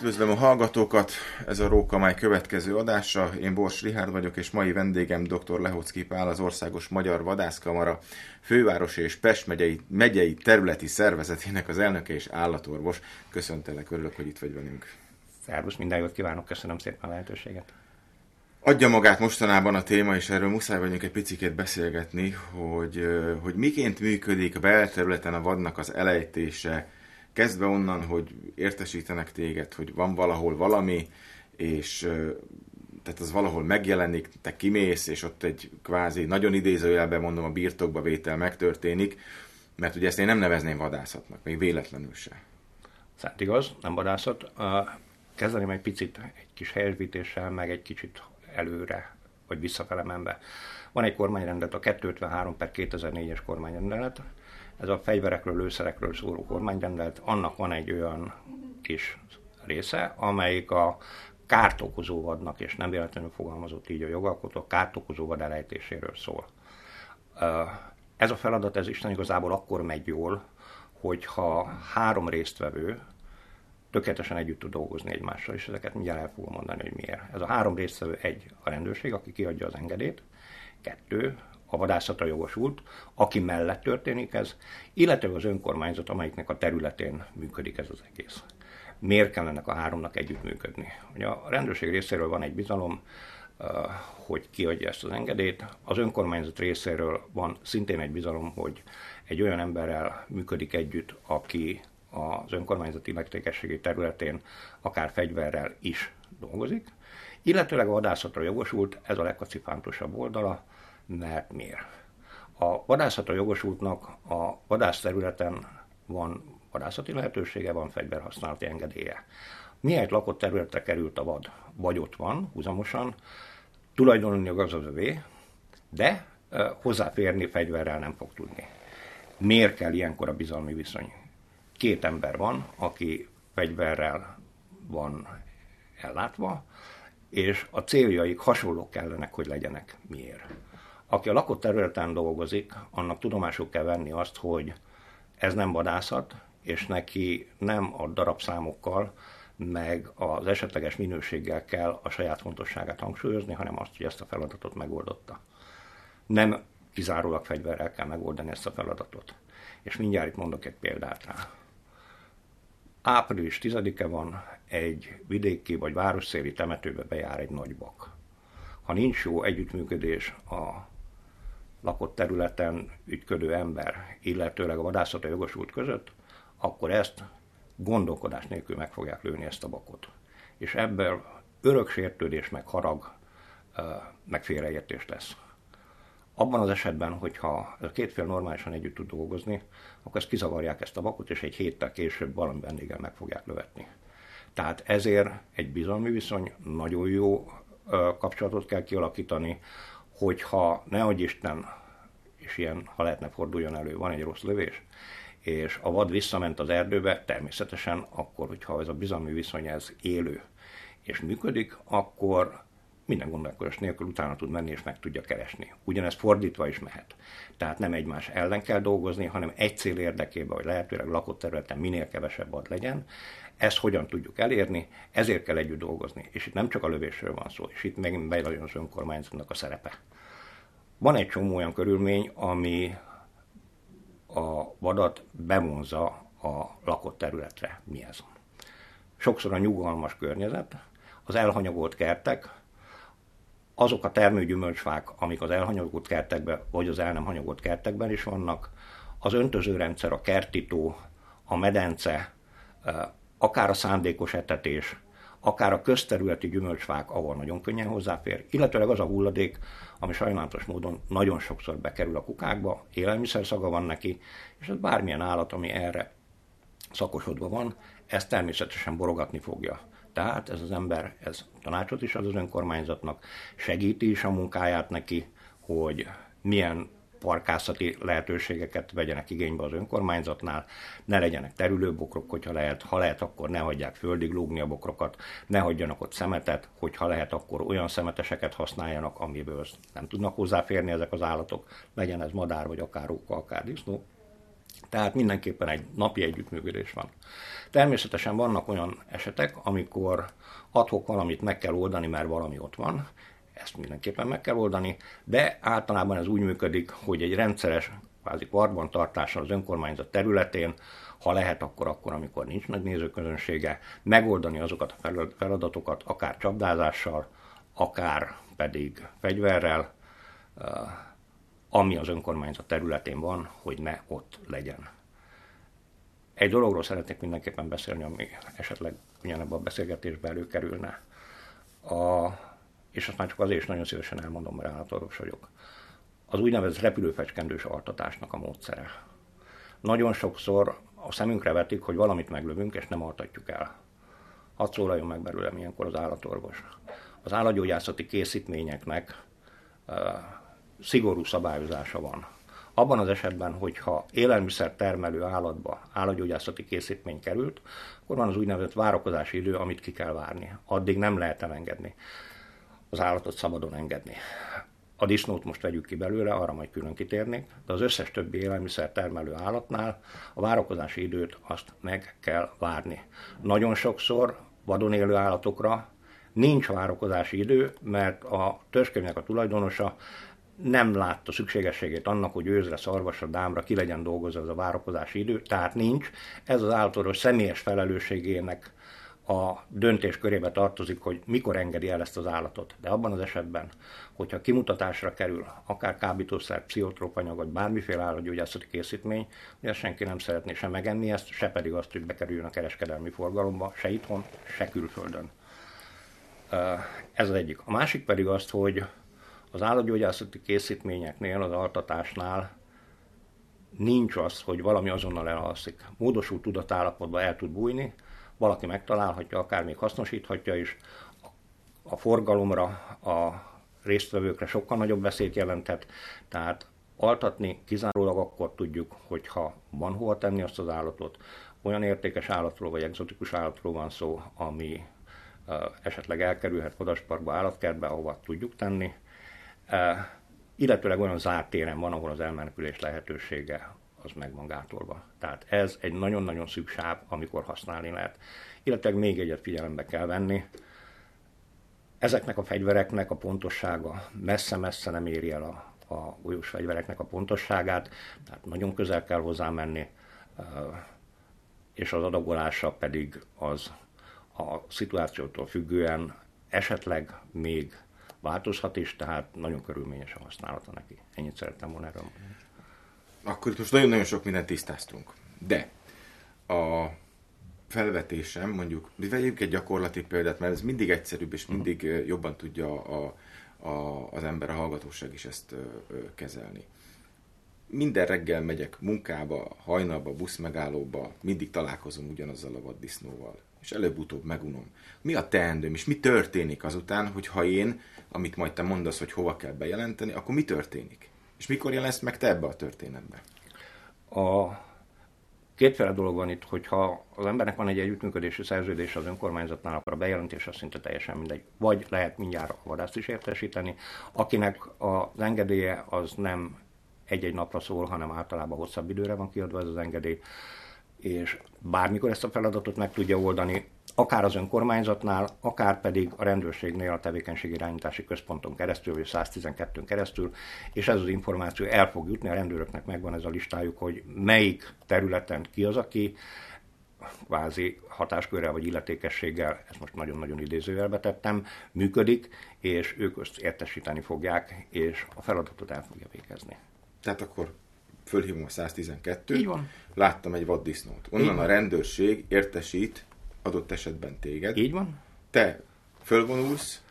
Üdvözlöm a hallgatókat, ez a Rókamály következő adása. Én Bors Rihárd vagyok, és mai vendégem dr. Lehocki Pál, az Országos Magyar Vadászkamara fővárosi és Pest megyei, megyei területi szervezetének az elnöke és állatorvos. Köszöntelek, örülök, hogy itt vagy velünk. Szervusz, minden jót kívánok, köszönöm szépen a lehetőséget. Adja magát mostanában a téma, és erről muszáj vagyunk egy picit beszélgetni, hogy, hogy miként működik a belterületen a vadnak az elejtése, kezdve onnan, hogy értesítenek téged, hogy van valahol valami, és tehát az valahol megjelenik, te kimész, és ott egy kvázi, nagyon idézőjelben mondom, a birtokba vétel megtörténik, mert ugye ezt én nem nevezném vadászatnak, még véletlenül se. Szent igaz, nem vadászat. Kezdeném egy picit egy kis helyesbítéssel, meg egy kicsit előre, vagy visszafele menve. Van egy kormányrendet, a 253 per 2004-es kormányrendelet, ez a fegyverekről, lőszerekről szóló kormányrendelet, annak van egy olyan kis része, amelyik a kárt okozó vadnak, és nem véletlenül fogalmazott így a jogalkotó, a kárt okozó vad elejtéséről szól. Ez a feladat, ez Isten igazából akkor megy jól, hogyha három résztvevő tökéletesen együtt tud dolgozni egymással, és ezeket mindjárt el fogom mondani, hogy miért. Ez a három résztvevő egy a rendőrség, aki kiadja az engedélyt, kettő a vadászatra jogosult, aki mellett történik ez, illetve az önkormányzat, amelyiknek a területén működik ez az egész. Miért kell ennek a háromnak együttműködni? Ugye a rendőrség részéről van egy bizalom, hogy kiadja ezt az engedélyt. Az önkormányzat részéről van szintén egy bizalom, hogy egy olyan emberrel működik együtt, aki az önkormányzati illetékességi területén akár fegyverrel is dolgozik, illetőleg a vadászatra jogosult, ez a legkacifántosabb oldala, mert miért? A vadászatra jogosultnak a vadász területen van vadászati lehetősége, van fegyverhasználati engedélye. Miért lakott területre került a vad, vagy ott van, húzamosan, tulajdonulni az az de hozzáférni fegyverrel nem fog tudni. Miért kell ilyenkor a bizalmi viszony? Két ember van, aki fegyverrel van ellátva, és a céljaik hasonlók kellenek, hogy legyenek. Miért? Aki a lakott területen dolgozik, annak tudomásul kell venni azt, hogy ez nem vadászat, és neki nem a darabszámokkal, meg az esetleges minőséggel kell a saját fontosságát hangsúlyozni, hanem azt, hogy ezt a feladatot megoldotta. Nem kizárólag fegyverrel kell megoldani ezt a feladatot. És mindjárt itt mondok egy példát rá. Április 10-e van, egy vidéki vagy városszéli temetőbe bejár egy nagy bak. Ha nincs jó együttműködés a lakott területen ügyködő ember, illetőleg a vadászata jogosult között, akkor ezt gondolkodás nélkül meg fogják lőni ezt a bakot. És ebből örök sértődés, meg harag, meg félreértés lesz. Abban az esetben, hogyha a két fél normálisan együtt tud dolgozni, akkor ezt kizavarják ezt a bakot, és egy héttel később valami vendéggel meg fogják lövetni. Tehát ezért egy bizalmi viszony, nagyon jó kapcsolatot kell kialakítani, hogyha nehogy Isten, és ilyen, ha lehetne forduljon elő, van egy rossz lövés, és a vad visszament az erdőbe, természetesen akkor, hogyha ez a bizalmi viszony ez élő és működik, akkor minden gondolkodás nélkül utána tud menni és meg tudja keresni. Ugyanez fordítva is mehet. Tehát nem egymás ellen kell dolgozni, hanem egy cél érdekében, hogy lehetőleg lakott területen minél kevesebb ad legyen. Ezt hogyan tudjuk elérni, ezért kell együtt dolgozni. És itt nem csak a lövésről van szó, és itt megint bejön az önkormányzatnak a szerepe. Van egy csomó olyan körülmény, ami a vadat bevonza a lakott területre. Mi ez? Sokszor a nyugalmas környezet, az elhanyagolt kertek, azok a termőgyümölcsfák, amik az elhanyagolt kertekben, vagy az el nem hanyagolt kertekben is vannak, az öntözőrendszer, a kertító, a medence, akár a szándékos etetés, akár a közterületi gyümölcsfák, ahol nagyon könnyen hozzáfér, illetőleg az a hulladék, ami sajnálatos módon nagyon sokszor bekerül a kukákba, élelmiszer szaga van neki, és ez bármilyen állat, ami erre szakosodva van, ezt természetesen borogatni fogja. Tehát ez az ember, ez tanácsot is ad az önkormányzatnak, segíti is a munkáját neki, hogy milyen parkászati lehetőségeket vegyenek igénybe az önkormányzatnál, ne legyenek terülőbokrok, hogyha lehet, ha lehet, akkor ne hagyják földig lógni a bokrokat, ne hagyjanak ott szemetet, hogyha lehet, akkor olyan szemeteseket használjanak, amiből nem tudnak hozzáférni ezek az állatok, legyen ez madár, vagy akár róka, akár disznó, Tehát mindenképpen egy napi együttműködés van. Természetesen vannak olyan esetek, amikor adhok valamit meg kell oldani, mert valami ott van, ezt mindenképpen meg kell oldani, de általában ez úgy működik, hogy egy rendszeres kvázi tartással az önkormányzat területén, ha lehet, akkor akkor, amikor nincs nagy nézőközönsége, megoldani azokat a feladatokat, akár csapdázással, akár pedig fegyverrel, ami az önkormányzat területén van, hogy ne ott legyen. Egy dologról szeretnék mindenképpen beszélni, ami esetleg ugyanebben a beszélgetésben előkerülne. A, és azt már csak azért is nagyon szívesen elmondom, mert állatorvos vagyok. Az úgynevezett repülőfecskendős altatásnak a módszere. Nagyon sokszor a szemünkre vetik, hogy valamit meglövünk, és nem altatjuk el. Hadd szólaljon meg belőlem ilyenkor az állatorvos. Az állatgyógyászati készítményeknek uh, szigorú szabályozása van. Abban az esetben, hogyha élelmiszer termelő állatba állatgyógyászati készítmény került, akkor van az úgynevezett várakozási idő, amit ki kell várni. Addig nem lehet elengedni. Az állatot szabadon engedni. A disznót most vegyük ki belőle, arra majd külön kitérnék, de az összes többi élelmiszer termelő állatnál a várakozási időt azt meg kell várni. Nagyon sokszor vadon élő állatokra nincs várakozási idő, mert a törzskönyvnek a tulajdonosa nem látta szükségességét annak, hogy őzre, szarvasra, dámra ki legyen dolgozva az a várakozási idő, tehát nincs. Ez az állatorvos személyes felelősségének a döntés körébe tartozik, hogy mikor engedi el ezt az állatot. De abban az esetben, hogyha kimutatásra kerül akár kábítószer, pszichotróp anyag, vagy bármiféle állatgyógyászati készítmény, ugye senki nem szeretné se megenni ezt, se pedig azt, hogy bekerüljön a kereskedelmi forgalomba, se itthon, se külföldön. Ez az egyik. A másik pedig azt, hogy az állatgyógyászati készítményeknél, az altatásnál nincs az, hogy valami azonnal elalszik. Módosult tudatállapotba el tud bújni, valaki megtalálhatja, akár még hasznosíthatja is. A forgalomra, a résztvevőkre sokkal nagyobb veszélyt jelenthet, tehát altatni kizárólag akkor tudjuk, hogyha van hova tenni azt az állatot. Olyan értékes állatról vagy egzotikus állatról van szó, ami esetleg elkerülhet vadasparkba, állatkertbe, ahova tudjuk tenni, illetőleg olyan zárt téren van, ahol az elmenekülés lehetősége az meg van gátolva. Tehát ez egy nagyon-nagyon szűk sáv, amikor használni lehet. Illetve még egyet figyelembe kell venni, ezeknek a fegyvereknek a pontossága messze-messze nem éri el a, a golyós fegyvereknek a pontosságát, tehát nagyon közel kell hozzá menni, és az adagolása pedig az a szituációtól függően esetleg még változhat is, tehát nagyon körülményes a használata neki. Ennyit szerettem volna erről mondani. Akkor itt most nagyon-nagyon sok mindent tisztáztunk. De a felvetésem, mondjuk, vegyünk egy gyakorlati példát, mert ez mindig egyszerűbb, és mindig uh-huh. jobban tudja a, a, az ember, a hallgatóság is ezt ö, kezelni. Minden reggel megyek munkába, hajnalba, buszmegállóba, mindig találkozom ugyanazzal a vaddisznóval és előbb-utóbb megunom. Mi a teendőm, és mi történik azután, hogyha én, amit majd te mondasz, hogy hova kell bejelenteni, akkor mi történik? És mikor jelensz meg te ebbe a történetbe? A kétféle dolog van itt, hogyha az embernek van egy együttműködési szerződés az önkormányzatnál, akkor a bejelentés az szinte teljesen mindegy. Vagy lehet mindjárt a vadászt is értesíteni, akinek az engedélye az nem egy-egy napra szól, hanem általában hosszabb időre van kiadva ez az engedély és bármikor ezt a feladatot meg tudja oldani, akár az önkormányzatnál, akár pedig a rendőrségnél a tevékenységi irányítási központon keresztül, vagy 112-n keresztül, és ez az információ el fog jutni, a rendőröknek megvan ez a listájuk, hogy melyik területen ki az, aki kvázi hatáskörrel vagy illetékességgel, ezt most nagyon-nagyon idézőjelbe tettem, működik, és ők azt értesíteni fogják, és a feladatot el fogja végezni. Tehát akkor fölhívom a 112-t, Így van. láttam egy vaddisznót. Onnan a rendőrség értesít adott esetben téged. Így van. Te fölvonulsz,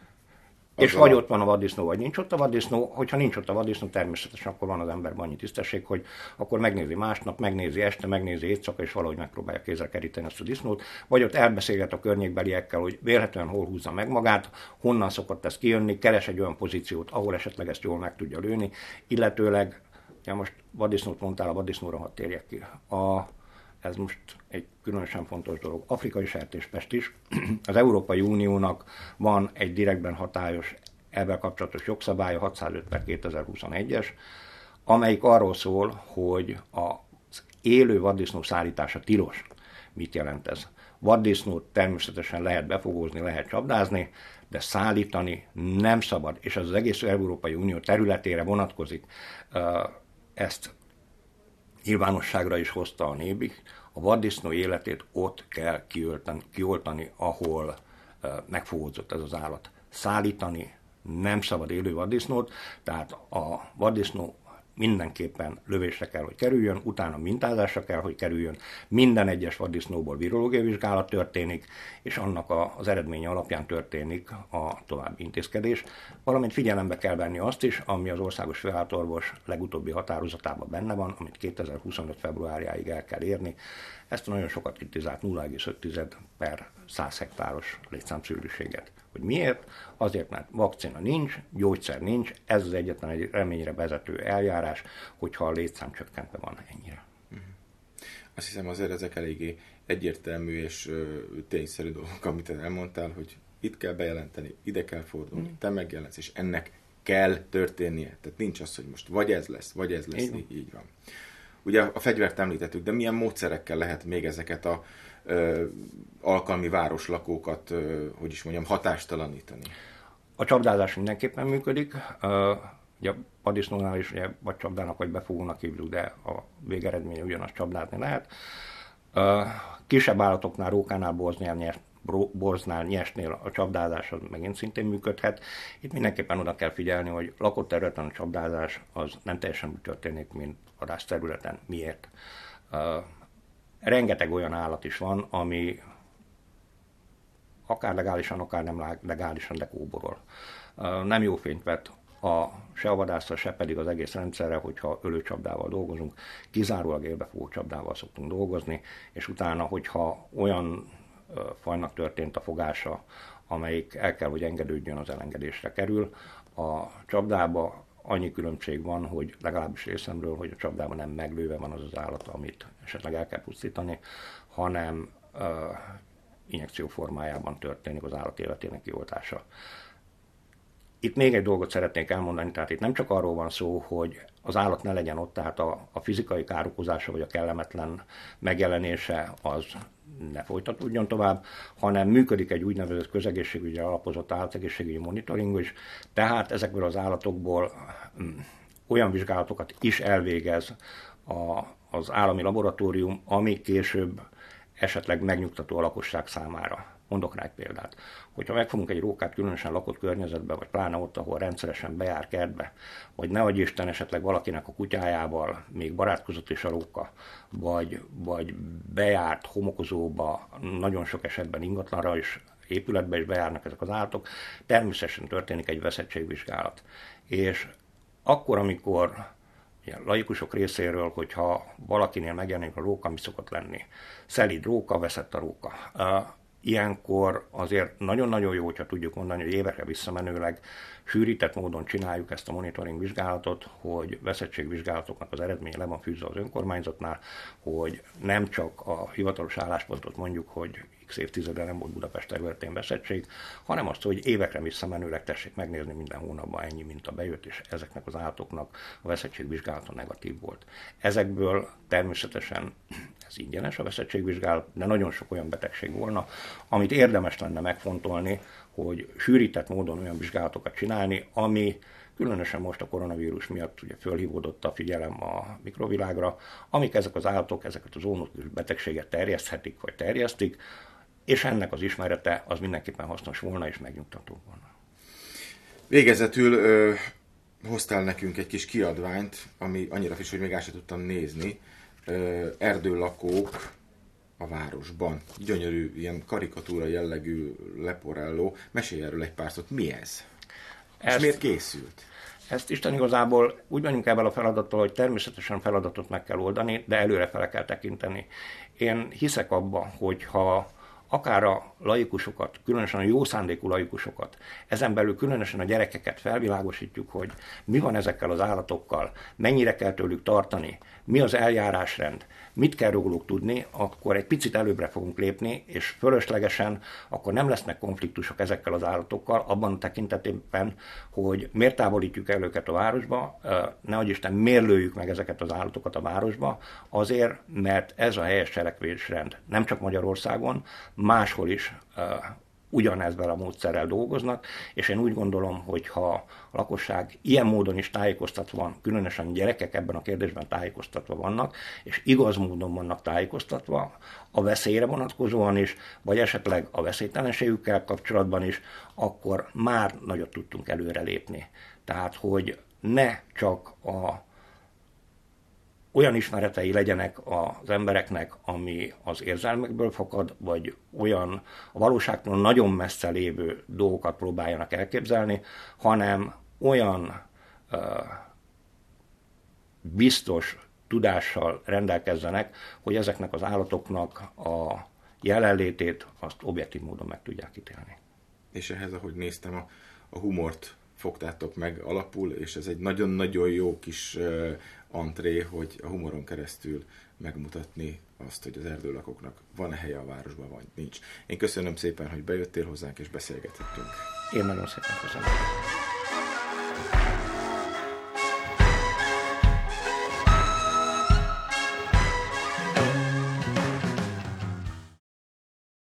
és vagy ott van a vaddisznó, vagy nincs ott a vaddisznó. Hogyha nincs ott a vaddisznó, természetesen akkor van az emberben annyi tisztesség, hogy akkor megnézi másnap, megnézi este, megnézi éjszaka, és valahogy megpróbálja kézre keríteni azt a disznót. Vagy ott elbeszélget a környékbeliekkel, hogy vélhetően hol húzza meg magát, honnan szokott ez kijönni, keres egy olyan pozíciót, ahol esetleg ezt jól meg tudja lőni, illetőleg Ja, most vaddisznót mondtál, a vaddisznóra hadd térjek ki. A, ez most egy különösen fontos dolog. Afrikai sertéspest is. Az Európai Uniónak van egy direktben hatályos ebben kapcsolatos jogszabálya, 605 per 2021-es, amelyik arról szól, hogy a élő vaddisznó szállítása tilos. Mit jelent ez? Vaddisznót természetesen lehet befogózni, lehet csapdázni, de szállítani nem szabad, és az, az egész Európai Unió területére vonatkozik. Ezt nyilvánosságra is hozta a nébik, a vaddisznó életét ott kell kioltani, kioltani ahol megfogódzott ez az állat. Szállítani nem szabad élő vaddisznót, tehát a vaddisznó mindenképpen lövésre kell, hogy kerüljön, utána mintázásra kell, hogy kerüljön, minden egyes vaddisznóból virológiai vizsgálat történik, és annak a, az eredménye alapján történik a további intézkedés. Valamint figyelembe kell venni azt is, ami az országos főállatorvos legutóbbi határozatában benne van, amit 2025. februárjáig el kell érni. Ezt a nagyon sokat kritizált 0,5 per 100 hektáros létszámszűrűséget. Hogy miért? Azért, mert vakcina nincs, gyógyszer nincs, ez az egyetlen egy reményre vezető eljárás, hogyha a létszám csökkentve van ennyire. Mhm. Azt hiszem azért ezek eléggé egyértelmű és tényszerű dolgok, amit elmondtál, hogy itt kell bejelenteni, ide kell fordulni, mm. te megjelensz, és ennek kell történnie. Tehát nincs az, hogy most vagy ez lesz, vagy ez lesz, így. Így van. Ugye a fegyvert említettük, de milyen módszerekkel lehet még ezeket a ö, alkalmi városlakókat, ö, hogy is mondjam, hatástalanítani? A csapdázás mindenképpen működik. Ugye a padisznónál is ugye, vagy csapdának, vagy befogónak hívjuk, de a végeredménye ugyanaz csapdázni lehet. Kisebb állatoknál, rókánál, borznyál, borznál, nyesnél a csapdázás az megint szintén működhet. Itt mindenképpen oda kell figyelni, hogy lakott területen a csapdázás az nem teljesen úgy történik, mint vadász területen. Miért? Rengeteg olyan állat is van, ami akár legálisan, akár nem legálisan, de kóborol. Nem jó fényt vett a, se a vadászra, se pedig az egész rendszerre, hogyha ölőcsapdával dolgozunk, kizárólag élbefogó csapdával szoktunk dolgozni, és utána, hogyha olyan fajnak történt a fogása, amelyik el kell, hogy engedődjön, az elengedésre kerül. A csapdába annyi különbség van, hogy legalábbis részemről, hogy a csapdában nem meglőve van az az állat, amit esetleg el kell pusztítani, hanem uh, injekció formájában történik az állat életének kioltása. Itt még egy dolgot szeretnék elmondani, tehát itt nem csak arról van szó, hogy az állat ne legyen ott, tehát a, a fizikai károkozása vagy a kellemetlen megjelenése az ne folytatódjon tovább, hanem működik egy úgynevezett közegészségügyi alapozott állategészségügyi monitoring is, tehát ezekből az állatokból mm, olyan vizsgálatokat is elvégez a, az állami laboratórium, ami később esetleg megnyugtató a lakosság számára. Mondok rá egy példát. Hogyha megfogunk egy rókát különösen lakott környezetbe, vagy pláne ott, ahol rendszeresen bejár kertbe, vagy ne adj Isten esetleg valakinek a kutyájával még barátkozott is a róka, vagy, vagy bejárt homokozóba, nagyon sok esetben ingatlanra is épületbe is bejárnak ezek az állatok, természetesen történik egy veszettségvizsgálat. És akkor, amikor ilyen laikusok részéről, hogyha valakinél megjelenik a róka, mi szokott lenni. Szelid róka, veszett a róka ilyenkor azért nagyon-nagyon jó, hogyha tudjuk mondani, hogy évekre visszamenőleg sűrített módon csináljuk ezt a monitoring vizsgálatot, hogy veszettségvizsgálatoknak az eredménye le van fűzve az önkormányzatnál, hogy nem csak a hivatalos álláspontot mondjuk, hogy x évtizedre nem volt Budapest területén veszettség, hanem azt, hogy évekre visszamenőleg tessék megnézni minden hónapban ennyi mint a bejött, és ezeknek az állatoknak a veszettségvizsgálata negatív volt. Ezekből természetesen ez ingyenes a veszettségvizsgálat, de nagyon sok olyan betegség volna, amit érdemes lenne megfontolni, hogy sűrített módon olyan vizsgálatokat csinálni, ami különösen most a koronavírus miatt ugye fölhívódott a figyelem a mikrovilágra, amik ezek az állatok, ezeket az ónokus betegséget terjeszthetik, vagy terjesztik, és ennek az ismerete az mindenképpen hasznos volna, és megnyugtató volna. Végezetül ö, hoztál nekünk egy kis kiadványt, ami annyira friss, hogy még el sem tudtam nézni. Ö, erdőlakók a városban. Gyönyörű, ilyen karikatúra jellegű leporelló. Mesélj erről egy pár szót. Mi ez? Ezt, és miért készült? Ezt Isten igazából úgy menjünk ebben a feladattal, hogy természetesen feladatot meg kell oldani, de előre fele kell tekinteni. Én hiszek abba, hogy ha akár a laikusokat, különösen a jó szándékú laikusokat, ezen belül különösen a gyerekeket felvilágosítjuk, hogy mi van ezekkel az állatokkal, mennyire kell tőlük tartani, mi az eljárásrend, mit kell róluk tudni, akkor egy picit előbbre fogunk lépni, és fölöslegesen akkor nem lesznek konfliktusok ezekkel az állatokkal, abban a tekintetében, hogy miért távolítjuk el őket a városba, nehogy Isten miért lőjük meg ezeket az állatokat a városba, azért, mert ez a helyes cselekvésrend. Nem csak Magyarországon, máshol is ugyanezzel a módszerrel dolgoznak, és én úgy gondolom, hogy ha a lakosság ilyen módon is tájékoztatva van, különösen gyerekek ebben a kérdésben tájékoztatva vannak, és igaz módon vannak tájékoztatva, a veszélyre vonatkozóan is, vagy esetleg a veszélytelenségükkel kapcsolatban is, akkor már nagyot tudtunk előrelépni. Tehát, hogy ne csak a olyan ismeretei legyenek az embereknek, ami az érzelmekből fakad, vagy olyan a valóságtól nagyon messze lévő dolgokat próbáljanak elképzelni, hanem olyan uh, biztos tudással rendelkezzenek, hogy ezeknek az állatoknak a jelenlétét azt objektív módon meg tudják ítélni. És ehhez, ahogy néztem, a, a humort fogtátok meg alapul, és ez egy nagyon-nagyon jó kis antré, hogy a humoron keresztül megmutatni azt, hogy az erdőlakoknak van-e helye a városban, vagy nincs. Én köszönöm szépen, hogy bejöttél hozzánk és beszélgethettünk. Én nagyon szépen köszönöm.